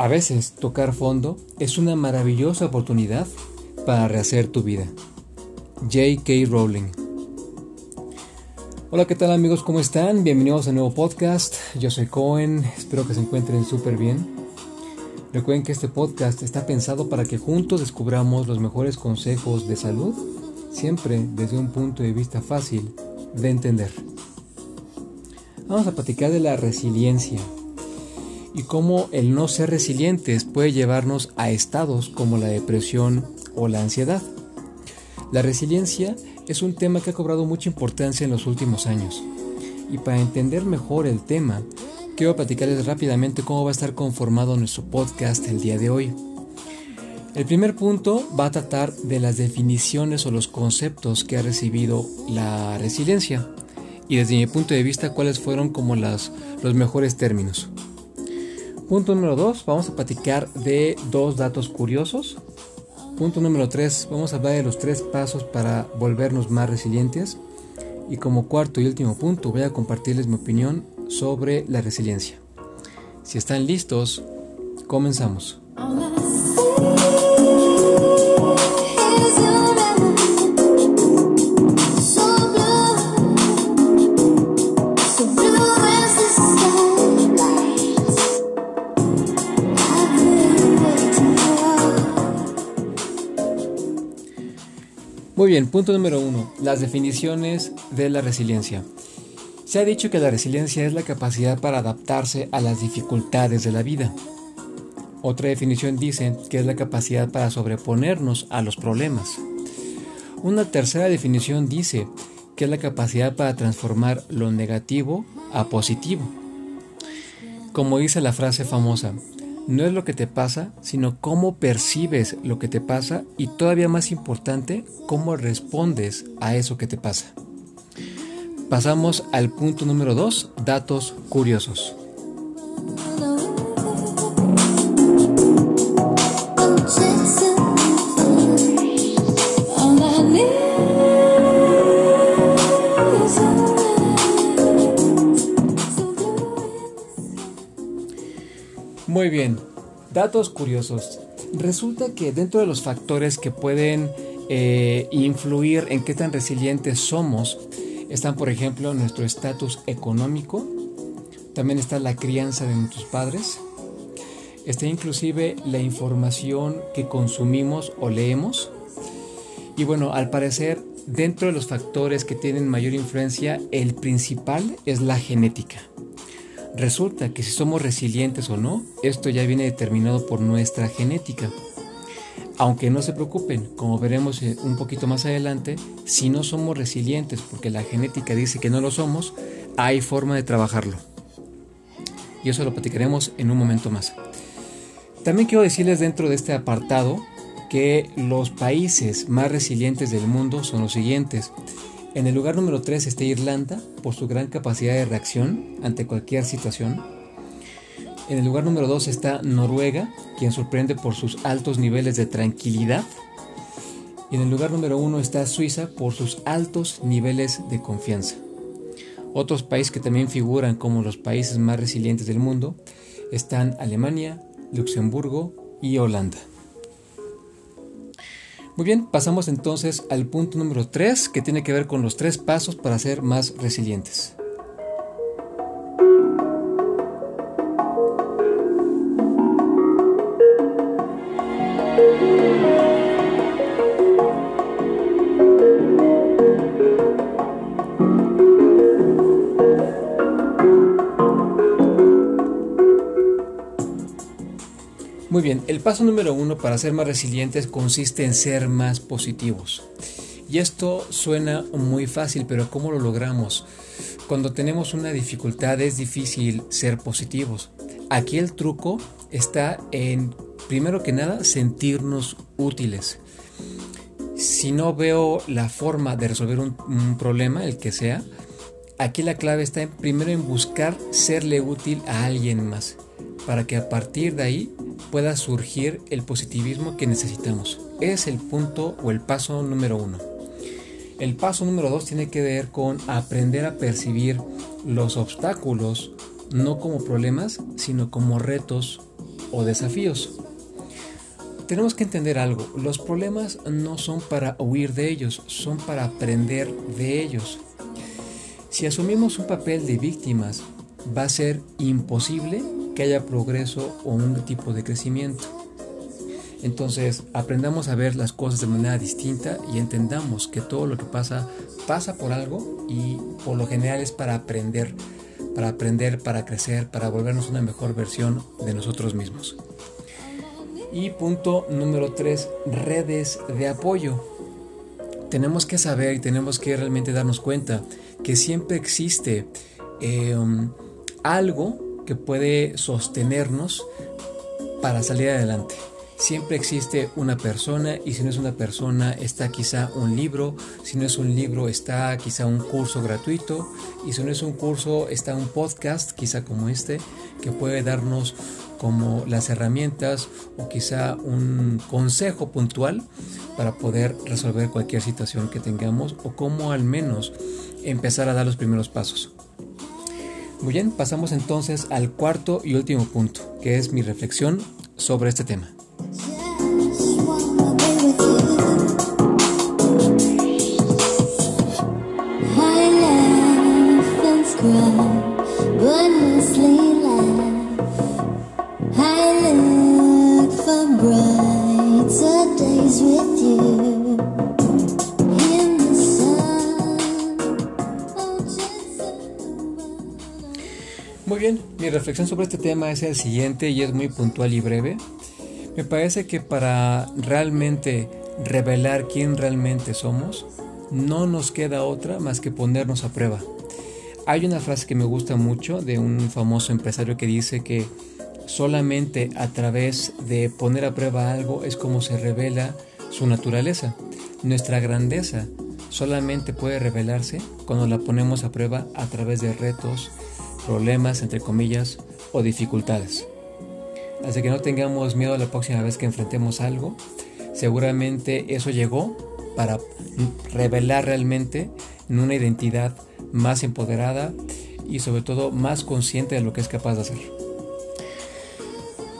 A veces tocar fondo es una maravillosa oportunidad para rehacer tu vida. J.K. Rowling. Hola, ¿qué tal amigos? ¿Cómo están? Bienvenidos a un nuevo podcast. Yo soy Cohen, espero que se encuentren súper bien. Recuerden que este podcast está pensado para que juntos descubramos los mejores consejos de salud, siempre desde un punto de vista fácil de entender. Vamos a platicar de la resiliencia, y cómo el no ser resilientes puede llevarnos a estados como la depresión o la ansiedad. La resiliencia es un tema que ha cobrado mucha importancia en los últimos años. Y para entender mejor el tema, quiero platicarles rápidamente cómo va a estar conformado nuestro podcast el día de hoy. El primer punto va a tratar de las definiciones o los conceptos que ha recibido la resiliencia y desde mi punto de vista cuáles fueron como las, los mejores términos. Punto número 2, vamos a platicar de dos datos curiosos. Punto número 3, vamos a hablar de los tres pasos para volvernos más resilientes. Y como cuarto y último punto, voy a compartirles mi opinión sobre la resiliencia. Si están listos, comenzamos. Bien, punto número uno, las definiciones de la resiliencia. Se ha dicho que la resiliencia es la capacidad para adaptarse a las dificultades de la vida. Otra definición dice que es la capacidad para sobreponernos a los problemas. Una tercera definición dice que es la capacidad para transformar lo negativo a positivo. Como dice la frase famosa, no es lo que te pasa, sino cómo percibes lo que te pasa y todavía más importante, cómo respondes a eso que te pasa. Pasamos al punto número 2, datos curiosos. Muy bien, datos curiosos. Resulta que dentro de los factores que pueden eh, influir en qué tan resilientes somos, están por ejemplo nuestro estatus económico, también está la crianza de nuestros padres, está inclusive la información que consumimos o leemos, y bueno, al parecer dentro de los factores que tienen mayor influencia, el principal es la genética. Resulta que si somos resilientes o no, esto ya viene determinado por nuestra genética. Aunque no se preocupen, como veremos eh, un poquito más adelante, si no somos resilientes porque la genética dice que no lo somos, hay forma de trabajarlo. Y eso lo platicaremos en un momento más. También quiero decirles dentro de este apartado que los países más resilientes del mundo son los siguientes. En el lugar número 3 está Irlanda por su gran capacidad de reacción ante cualquier situación. En el lugar número 2 está Noruega, quien sorprende por sus altos niveles de tranquilidad. Y en el lugar número 1 está Suiza por sus altos niveles de confianza. Otros países que también figuran como los países más resilientes del mundo están Alemania, Luxemburgo y Holanda. Muy bien, pasamos entonces al punto número 3 que tiene que ver con los tres pasos para ser más resilientes. Muy bien, el paso número uno para ser más resilientes consiste en ser más positivos. Y esto suena muy fácil, pero ¿cómo lo logramos? Cuando tenemos una dificultad es difícil ser positivos. Aquí el truco está en, primero que nada, sentirnos útiles. Si no veo la forma de resolver un, un problema, el que sea, aquí la clave está en, primero en buscar serle útil a alguien más, para que a partir de ahí pueda surgir el positivismo que necesitamos. Es el punto o el paso número uno. El paso número dos tiene que ver con aprender a percibir los obstáculos no como problemas, sino como retos o desafíos. Tenemos que entender algo, los problemas no son para huir de ellos, son para aprender de ellos. Si asumimos un papel de víctimas, va a ser imposible que haya progreso o un tipo de crecimiento. Entonces, aprendamos a ver las cosas de manera distinta y entendamos que todo lo que pasa pasa por algo y por lo general es para aprender, para aprender, para crecer, para volvernos una mejor versión de nosotros mismos. Y punto número 3, redes de apoyo. Tenemos que saber y tenemos que realmente darnos cuenta que siempre existe eh, algo que puede sostenernos para salir adelante. Siempre existe una persona y si no es una persona está quizá un libro, si no es un libro está quizá un curso gratuito y si no es un curso está un podcast quizá como este que puede darnos como las herramientas o quizá un consejo puntual para poder resolver cualquier situación que tengamos o cómo al menos empezar a dar los primeros pasos. Muy bien, pasamos entonces al cuarto y último punto, que es mi reflexión sobre este tema. Muy mi reflexión sobre este tema es el siguiente y es muy puntual y breve. Me parece que para realmente revelar quién realmente somos, no nos queda otra más que ponernos a prueba. Hay una frase que me gusta mucho de un famoso empresario que dice que solamente a través de poner a prueba algo es como se revela su naturaleza. Nuestra grandeza solamente puede revelarse cuando la ponemos a prueba a través de retos, problemas, entre comillas, o dificultades. Así que no tengamos miedo la próxima vez que enfrentemos algo. Seguramente eso llegó para revelar realmente una identidad más empoderada y sobre todo más consciente de lo que es capaz de hacer.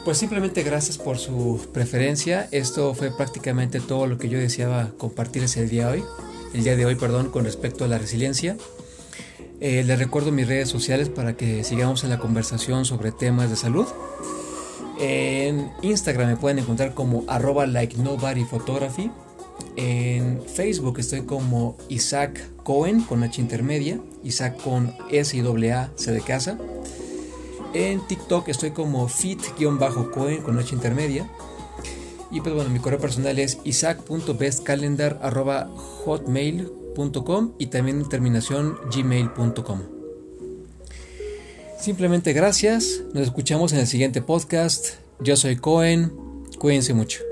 Pues simplemente gracias por su preferencia. Esto fue prácticamente todo lo que yo deseaba compartirles el día hoy, el día de hoy, perdón, con respecto a la resiliencia. Eh, les recuerdo mis redes sociales para que sigamos en la conversación sobre temas de salud. En Instagram me pueden encontrar como arroba like nobody photography. En Facebook estoy como Isaac Cohen con H intermedia, Isaac con S y A C de casa. En TikTok estoy como fit-cohen con H intermedia. Y pues bueno, mi correo personal es y también terminación gmail.com. Simplemente gracias, nos escuchamos en el siguiente podcast. Yo soy Cohen, cuídense mucho.